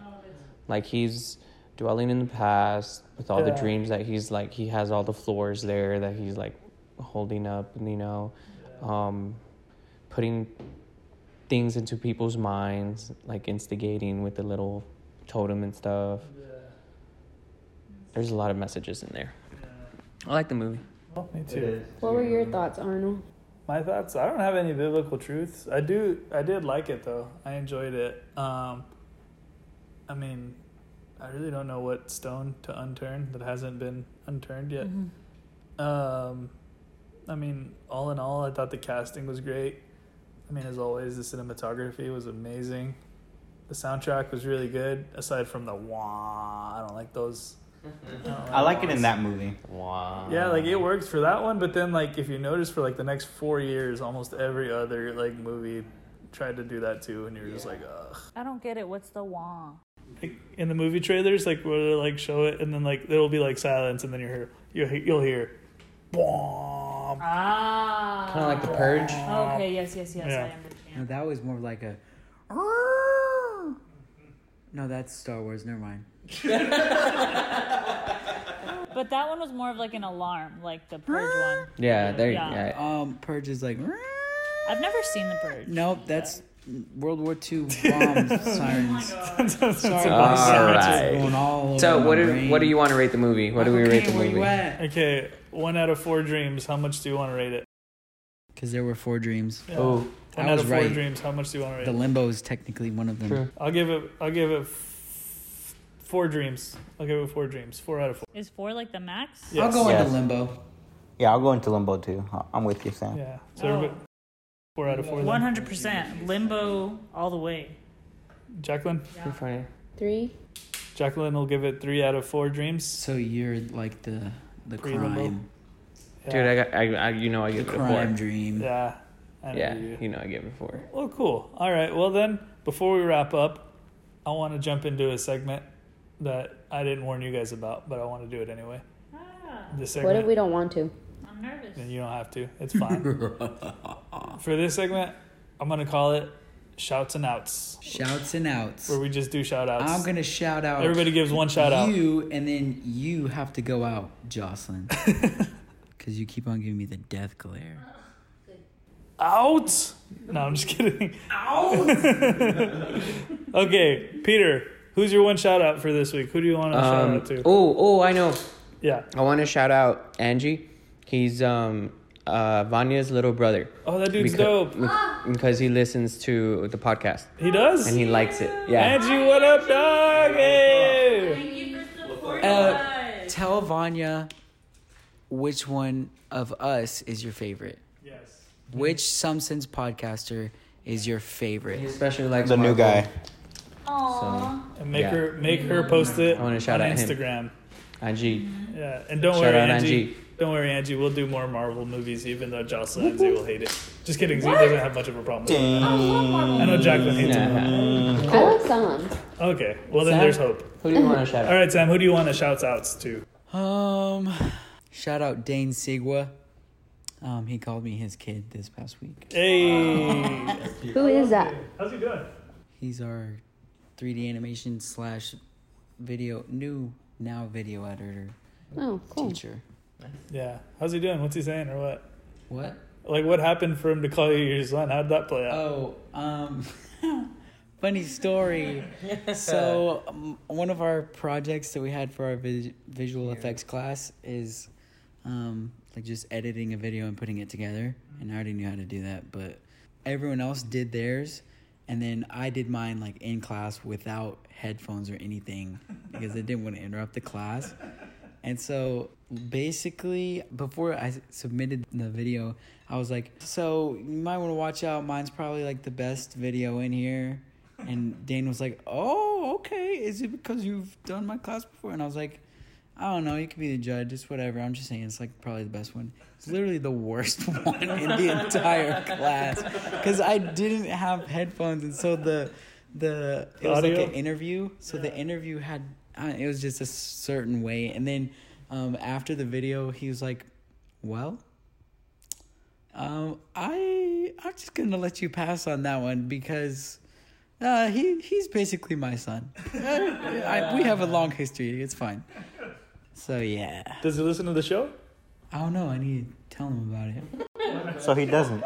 Speaker 6: Like he's dwelling in the past with all the dreams that he's like, he has all the floors there that he's like holding up, and, you know, um, putting things into people's minds, like instigating with the little totem and stuff. There's a lot of messages in there. I like the movie.
Speaker 2: Well, me too.
Speaker 5: What were your thoughts, Arnold?
Speaker 2: My thoughts. I don't have any biblical truths. I do. I did like it though. I enjoyed it. Um, I mean, I really don't know what stone to unturn that hasn't been unturned yet. Um, I mean, all in all, I thought the casting was great. I mean, as always, the cinematography was amazing. The soundtrack was really good, aside from the wah. I don't like those. Don't
Speaker 3: I like it in that movie.
Speaker 6: Wow.
Speaker 2: Yeah, like it works for that one, but then like if you notice for like the next four years, almost every other like movie tried to do that too, and you're just like, ugh.
Speaker 4: I don't get it. What's the wah?
Speaker 2: Like, in the movie trailers, like where they like show it, and then like there will be like silence, and then you hear you'll he- you'll hear, Bwomp.
Speaker 4: Ah.
Speaker 6: Kind of like the purge.
Speaker 4: Okay. Yes. Yes. Yes.
Speaker 2: Yeah.
Speaker 4: I
Speaker 1: No, that was more like a. No, that's Star Wars. Never mind.
Speaker 4: But that one was more of like an alarm, like the purge one.
Speaker 6: Yeah, there.
Speaker 4: Yeah.
Speaker 6: Yeah.
Speaker 1: Um, Purge is like.
Speaker 4: I've never seen the purge.
Speaker 1: Nope, that's World War II bomb sirens. Sorry,
Speaker 6: All
Speaker 1: my sirens
Speaker 6: right.
Speaker 1: are going all
Speaker 6: So what do
Speaker 1: brain.
Speaker 6: what do you want to rate the movie? What do we
Speaker 1: Okay,
Speaker 6: rate the movie?
Speaker 2: Okay, one out of four dreams. How much do you want to rate it?
Speaker 1: Because there were four dreams.
Speaker 2: Yeah.
Speaker 6: Oh,
Speaker 2: One
Speaker 1: I
Speaker 2: out
Speaker 1: was
Speaker 2: of four
Speaker 1: right.
Speaker 2: dreams. How much do you want to rate
Speaker 1: The limbo is technically one of them.
Speaker 6: true.
Speaker 2: I'll give it. I'll give it f- four dreams. I'll give it four dreams. Four out of four.
Speaker 4: Is four like the max?
Speaker 2: Yes.
Speaker 1: I'll go
Speaker 3: Yes.
Speaker 1: into limbo.
Speaker 3: Yeah, I'll go into limbo too. I- I'm with you, Sam.
Speaker 2: Yeah. So
Speaker 4: Oh.
Speaker 2: everybody- four out of four. then.
Speaker 4: One hundred percent limbo all the way.
Speaker 2: Jacqueline.
Speaker 6: Pretty funny.
Speaker 5: Three.
Speaker 2: Jacqueline will give it three out of four dreams.
Speaker 1: So you're like the the
Speaker 2: Pre-limbo.
Speaker 1: crime,
Speaker 2: Yeah.
Speaker 6: Dude, I got I, I you know I
Speaker 1: the
Speaker 6: give it a
Speaker 1: crime
Speaker 6: four.
Speaker 1: dream.
Speaker 2: Yeah. I know
Speaker 6: Yeah,
Speaker 2: you.
Speaker 6: you know I give it a four.
Speaker 2: Well, cool. All right. Well, then, before we wrap up, I want to jump into a segment that I didn't warn you guys about, but I want to do it anyway.
Speaker 4: Ah,
Speaker 2: This
Speaker 5: What if we don't want to?
Speaker 4: I'm nervous.
Speaker 2: and you don't have to. It's fine. For this segment, I'm gonna call it shouts and outs,
Speaker 1: Shouts and outs.
Speaker 2: where we just do shout outs.
Speaker 1: I'm gonna shout out.
Speaker 2: Everybody gives one shout out.
Speaker 1: You and then you have to go out, Jocelyn, because you keep on giving me the death glare.
Speaker 2: Out. No, I'm just kidding. Out. okay, Peter, who's your one shout out for this week? Who do you want to shout
Speaker 6: Um,
Speaker 2: out to?
Speaker 6: oh, oh, I know.
Speaker 2: Yeah.
Speaker 6: I want to shout out Angie. He's um uh Vanya's little brother.
Speaker 2: Oh, that dude's
Speaker 6: Becau-
Speaker 2: dope.
Speaker 6: Because he listens to the podcast
Speaker 2: He does.
Speaker 6: and he likes it. Yeah.
Speaker 2: Angie, what up, dog? Hey.
Speaker 1: Thank you for supporting Uh, tell Vanya which one of us is your favorite.
Speaker 2: Yes.
Speaker 1: Which Some Sense podcaster is your favorite?
Speaker 6: He especially likes
Speaker 3: The new
Speaker 6: Marvel.
Speaker 3: Guy.
Speaker 6: So
Speaker 2: And make
Speaker 6: Yeah.
Speaker 2: her make her post it
Speaker 6: I wanna
Speaker 2: on
Speaker 6: shout out him.
Speaker 2: Instagram.
Speaker 6: Angie.
Speaker 2: Yeah, and don't
Speaker 6: Shout
Speaker 2: worry,
Speaker 6: out
Speaker 2: Angie.
Speaker 6: Angie.
Speaker 2: Don't worry, Angie. We'll do more Marvel movies, even though Jocelyn and Z will hate it. Just kidding. Z doesn't have much of a problem. With it. I know Jacqueline hates it.
Speaker 6: Yeah.
Speaker 5: I like some.
Speaker 2: Okay, well then
Speaker 6: Sam?
Speaker 2: there's hope.
Speaker 6: Who do you want to shout
Speaker 2: All
Speaker 6: out?
Speaker 2: right, Sam. Who do you want to shout outs to?
Speaker 1: Um, shout out Dane Sigwa. Um, he called me his kid this past week.
Speaker 2: Hey,
Speaker 5: Who is that?
Speaker 2: how's he doing?
Speaker 1: He's our 3D animation slash video new now video editor
Speaker 5: Oh, cool.
Speaker 1: teacher.
Speaker 2: Yeah, how's he doing? What's he saying or what?
Speaker 1: What?
Speaker 2: Like, what happened for him to call you your son? How'd that play out?
Speaker 1: Oh, um, funny story. so, um, one of our projects that we had for our vis- visual effects class is um, like just editing a video and putting it together. And I already knew how to do that, but everyone else did theirs. And then I did mine like in class without headphones or anything because I didn't want to interrupt the class. And so basically, before I submitted the video, I was like, so you might want to watch out. Mine's probably like the best video in here. And Dane was like, oh, okay. Is it because you've done my class before? And I was like, I don't know. You could be the judge. It's whatever. I'm just saying it's like probably the best one. It's literally the worst one in the entire class because I didn't have headphones. And so the, the, it was like
Speaker 2: Audio?
Speaker 1: an interview. So the interview had, uh, it was just a certain way. And then um, after the video, he was like, well, um, I I'm just gonna let you pass on that one because uh, he he's basically my son. I, we have a long history. It's fine. So yeah,
Speaker 2: Does he listen to the show?
Speaker 1: I don't know. I need to tell him about it.
Speaker 3: So he doesn't.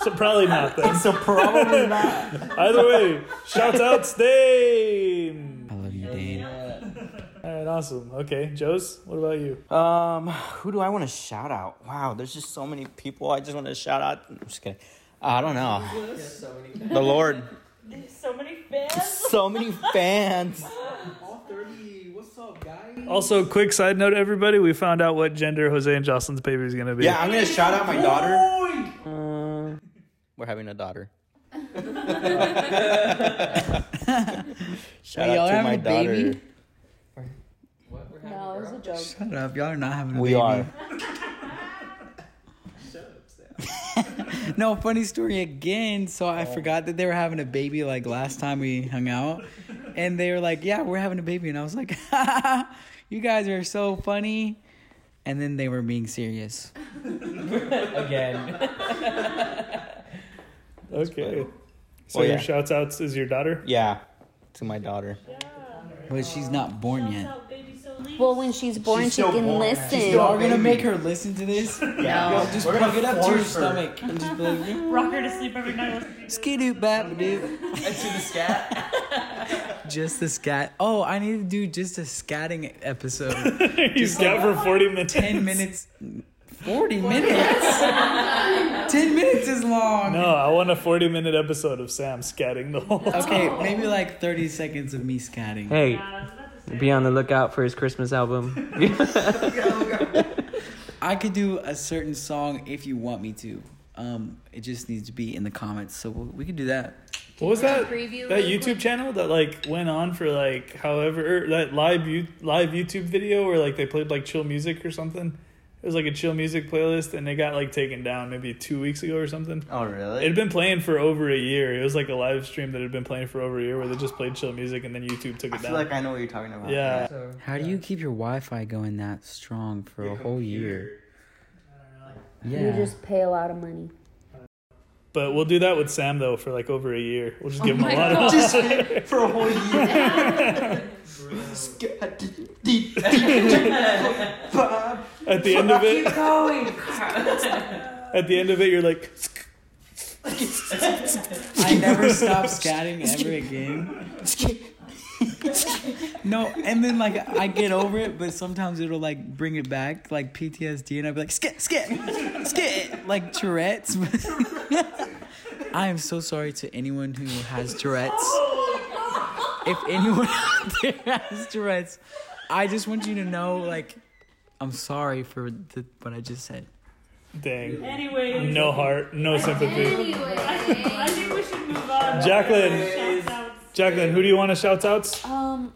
Speaker 2: So probably not then.
Speaker 3: So probably not.
Speaker 2: Either way, shouts out Dane.
Speaker 1: I love you, Dane.
Speaker 2: All right, awesome. Okay, Joe's. What about you?
Speaker 3: Um, who do I want to shout out? Wow, there's just so many people I just want to shout out. I'm just kidding. I don't know. The Lord.
Speaker 4: So many fans.
Speaker 3: So many fans.
Speaker 1: All thirty. What's up, guys?
Speaker 2: Also, quick side note, everybody, we found out what gender Jose and Jocelyn's baby is gonna be.
Speaker 3: Yeah, I'm gonna shout out my daughter. Uh, we're having a daughter. shout
Speaker 1: Wait,
Speaker 3: out to my
Speaker 1: a baby?
Speaker 3: daughter.
Speaker 5: No, it was a joke.
Speaker 1: Shut up! Y'all are not having a
Speaker 3: We
Speaker 1: baby.
Speaker 3: We are. Shut up.
Speaker 1: No, funny story again. So I forgot that they were having a baby like last time we hung out. And they were like, Yeah, we're having a baby. And I was like, You guys are so funny. And then they were being serious.
Speaker 6: Again.
Speaker 2: Okay. So
Speaker 3: Well,
Speaker 2: your
Speaker 3: yeah.
Speaker 2: shouts outs is your daughter?
Speaker 3: Yeah, to my daughter.
Speaker 1: But she's not born yet.
Speaker 5: Well, when she's born,
Speaker 3: She's
Speaker 5: she can
Speaker 3: born.
Speaker 5: listen.
Speaker 3: She's
Speaker 1: Y'all are gonna make her listen to this?
Speaker 5: No.
Speaker 1: Just
Speaker 3: We're
Speaker 1: plug it up to your
Speaker 3: force her.
Speaker 1: stomach and just be like,
Speaker 4: Rock her to sleep every night.
Speaker 1: skidoo bap doo.
Speaker 6: to the scat.
Speaker 1: Just the scat. Oh, I need to do just a scatting episode.
Speaker 2: you scat for 40 minutes.
Speaker 1: 10 minutes. 40 minutes? 10 minutes is long.
Speaker 2: No, I want a 40 minute episode of Sam scatting the whole time.
Speaker 1: Okay, maybe like 30 seconds of me scatting.
Speaker 6: Hey, be on the lookout for his Christmas album.
Speaker 1: I could do a certain song if you want me to. Um, it just needs to be in the comments, so we we could do that.
Speaker 2: What was that?
Speaker 5: Preview
Speaker 2: That YouTube
Speaker 5: quick?
Speaker 2: channel that like went on for like however that live you live YouTube video where like they played like chill music or something. It was like a chill music playlist and it got like taken down maybe two weeks ago or something.
Speaker 3: Oh, really?
Speaker 2: It had been playing for over a year. It was like a live stream that had been playing for over a year where they just played chill music and then YouTube took it
Speaker 3: I
Speaker 2: it
Speaker 3: feel like I know what you're talking about.
Speaker 2: yeah.
Speaker 1: so How do you keep your Wi-Fi going that strong for a whole year?
Speaker 5: You just pay a lot of money.
Speaker 2: But we'll do that with Sam though for like over a year. We'll just oh give him a
Speaker 5: my
Speaker 2: lot of
Speaker 3: Just for a whole year.
Speaker 2: at the end of it. At the end of it, you're like,
Speaker 1: I never stop scatting ever again. no, and then like I get over it, but sometimes it'll like bring it back, like PTSD, and I'll be like, skit, skit, skit, like Tourette's. I am so sorry to anyone who has Tourette's. If anyone out there has Tourette's, I just want you to know, like, I'm sorry for the, what I just said.
Speaker 2: dang,
Speaker 4: Anyway,
Speaker 2: no heart, no sympathy. Anyway.
Speaker 4: I think we should move on.
Speaker 2: Jacqueline,
Speaker 4: Shout-outs.
Speaker 2: Jacqueline, who do you want to shout outs?
Speaker 5: Um,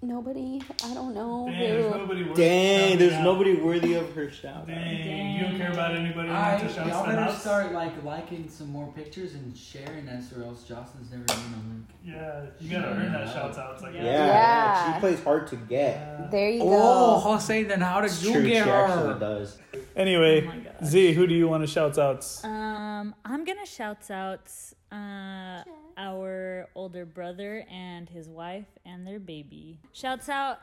Speaker 5: nobody. I don't know
Speaker 2: Dang, there's
Speaker 5: who.
Speaker 2: nobody worth
Speaker 3: Dang,
Speaker 2: shouting
Speaker 3: there's
Speaker 2: out.
Speaker 3: nobody worthy of her shout.
Speaker 2: Dang, you don't care about anybody who wants to shout
Speaker 1: y'all
Speaker 2: them
Speaker 1: better
Speaker 2: out?
Speaker 1: start like liking some more pictures and sharing us, or else Jocelyn's never gonna
Speaker 2: Yeah, you gotta earn that shout outs. Like,
Speaker 3: Yeah,
Speaker 5: Yeah.
Speaker 3: she plays hard to get.
Speaker 5: There you go. Oh.
Speaker 1: Jose, then how did
Speaker 3: It's
Speaker 1: you
Speaker 3: true,
Speaker 1: get
Speaker 3: she actually does.
Speaker 2: Anyway,
Speaker 4: Oh.
Speaker 2: Z, who do you want to shout outs?
Speaker 4: Um, I'm gonna shout out uh, our older brother and his wife and their baby. Shouts out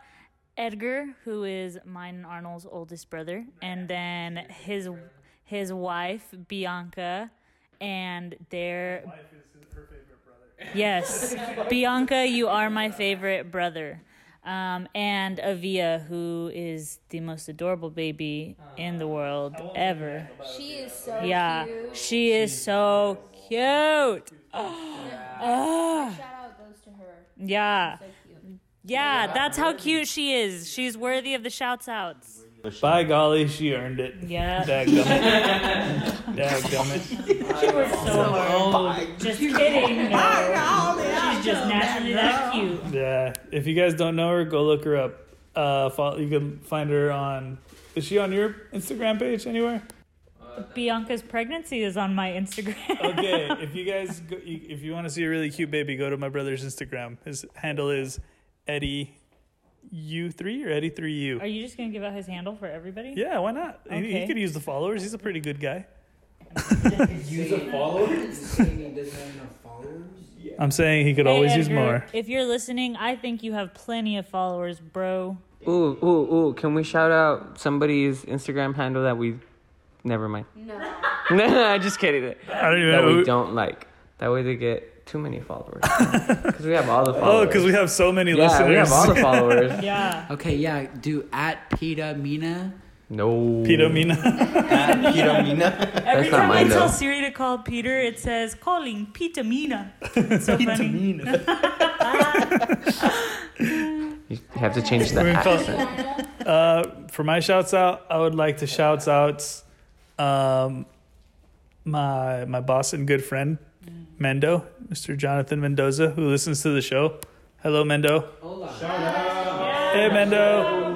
Speaker 4: Edgar, who is mine and Arnold's oldest brother, and then his his wife Bianca, and their wife is her favorite brother. yes, Bianca, you are my favorite brother. Um, and Avia, who is the most adorable baby in the world ever.
Speaker 5: She is so
Speaker 4: Yeah,
Speaker 5: cute.
Speaker 4: she is so cute. Ah,
Speaker 5: Shout out goes to her.
Speaker 4: yeah,
Speaker 5: So cute.
Speaker 4: yeah, that's how cute she is. She's worthy of the shouts outs.
Speaker 2: By golly, she earned it.
Speaker 4: Yeah.
Speaker 2: Dadgummit. Dadgummit.
Speaker 4: She worked so hard. Just kidding. No. She's just naturally that cute.
Speaker 2: Yeah. If you guys don't know her, go look her up. Uh, follow, you can find her on. Is she on your Instagram page anywhere?
Speaker 4: Bianca's pregnancy is on my Instagram.
Speaker 2: Okay. if you guys, go, if you want to see a really cute baby, go to my brother's Instagram. His handle is Eddie U three or Eddie three U.
Speaker 4: Are you just gonna give out his handle for everybody?
Speaker 2: Yeah, why not? He, he could use the followers. He's a pretty good guy.
Speaker 3: Use a follower?
Speaker 2: I'm saying he could
Speaker 4: Hey,
Speaker 2: always use more.
Speaker 4: If you're listening, I think you have plenty of followers, bro.
Speaker 6: Ooh, ooh, ooh! Can we shout out somebody's Instagram handle that we? Never mind.
Speaker 5: No.
Speaker 6: No, I'm just kidding.
Speaker 2: I don't even
Speaker 6: That
Speaker 2: know.
Speaker 6: we don't like. That way they get too many followers. Because we have all the followers.
Speaker 2: Oh, because we have so many
Speaker 6: yeah,
Speaker 2: listeners.
Speaker 6: we have all the followers.
Speaker 4: Yeah.
Speaker 1: Okay, yeah, do at Peta Mina.
Speaker 6: no.
Speaker 2: Peter Mina.
Speaker 3: At Peter Mina.
Speaker 4: Every
Speaker 6: not
Speaker 4: time I
Speaker 6: mine,
Speaker 4: tell
Speaker 6: though.
Speaker 4: Siri to call Peter, it says calling Peter Mina. It's so funny. Mina.
Speaker 6: You have to change the
Speaker 2: We're gonna call-
Speaker 6: accent.
Speaker 2: Uh, for my shouts out, I would like to shout out um, my my boss and good friend Mendo, Mr. Jonathan Mendoza, who listens to the show. Hello, Mendo. Hey, Mendo.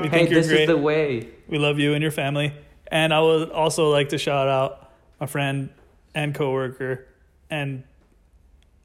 Speaker 2: We
Speaker 6: Hey,
Speaker 2: think you're
Speaker 6: this
Speaker 2: great.
Speaker 6: is the way.
Speaker 2: We love you and your family. And I would also like to shout out my friend and coworker and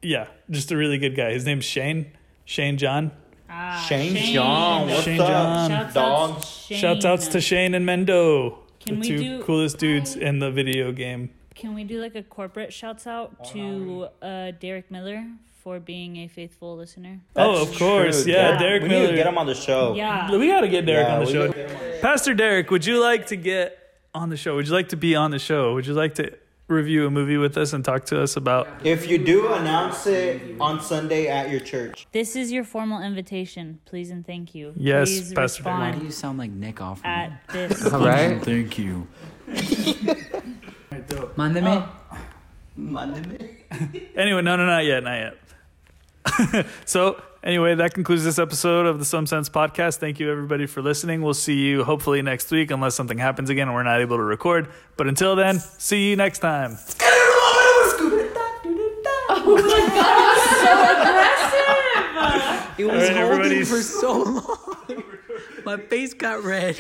Speaker 2: yeah, just a really good guy. His name's Shane. Shane John.
Speaker 4: Ah,
Speaker 3: Shane John, what's
Speaker 2: Shane
Speaker 3: up,
Speaker 2: John.
Speaker 4: Shouts
Speaker 3: dog?
Speaker 4: outs, Shane.
Speaker 2: Shouts outs to Shane and Mendo,
Speaker 4: Can
Speaker 2: the
Speaker 4: we
Speaker 2: two
Speaker 4: do-
Speaker 2: coolest dudes in the video game.
Speaker 4: Can we do like a corporate shouts out to uh, Derek Miller for being a faithful listener?
Speaker 2: oh, of course.
Speaker 3: true,
Speaker 2: Yeah,
Speaker 4: Yeah.
Speaker 2: Derek
Speaker 3: we
Speaker 2: Miller.
Speaker 3: need to get him on the show.
Speaker 4: Yeah.
Speaker 2: We got to get Derek
Speaker 3: Yeah,
Speaker 2: on the
Speaker 3: we
Speaker 2: show. Pastor Derek, would you like to get on the show? Would you like to be on the show? Would you like to review a movie with us and talk to us about
Speaker 3: If you do, announce it on Sunday at your church.
Speaker 4: This is your formal invitation. Please and thank you.
Speaker 2: Yes,
Speaker 4: Please
Speaker 2: Pastor Derek.
Speaker 1: Why
Speaker 4: respond
Speaker 1: do you sound like Nick Offerman?
Speaker 4: at this.
Speaker 6: All right.
Speaker 1: Thank you. Oh. Mándeme.
Speaker 2: Anyway, no, no, not yet, not yet. so, anyway, that concludes this episode of the Some Sense podcast. Thank you, everybody, for listening. We'll see you hopefully next week, unless something happens again and we're not able to record. But until then, see you next time.
Speaker 1: It was
Speaker 2: All right,
Speaker 1: holding
Speaker 2: everybody's-
Speaker 1: for so long. My face got red.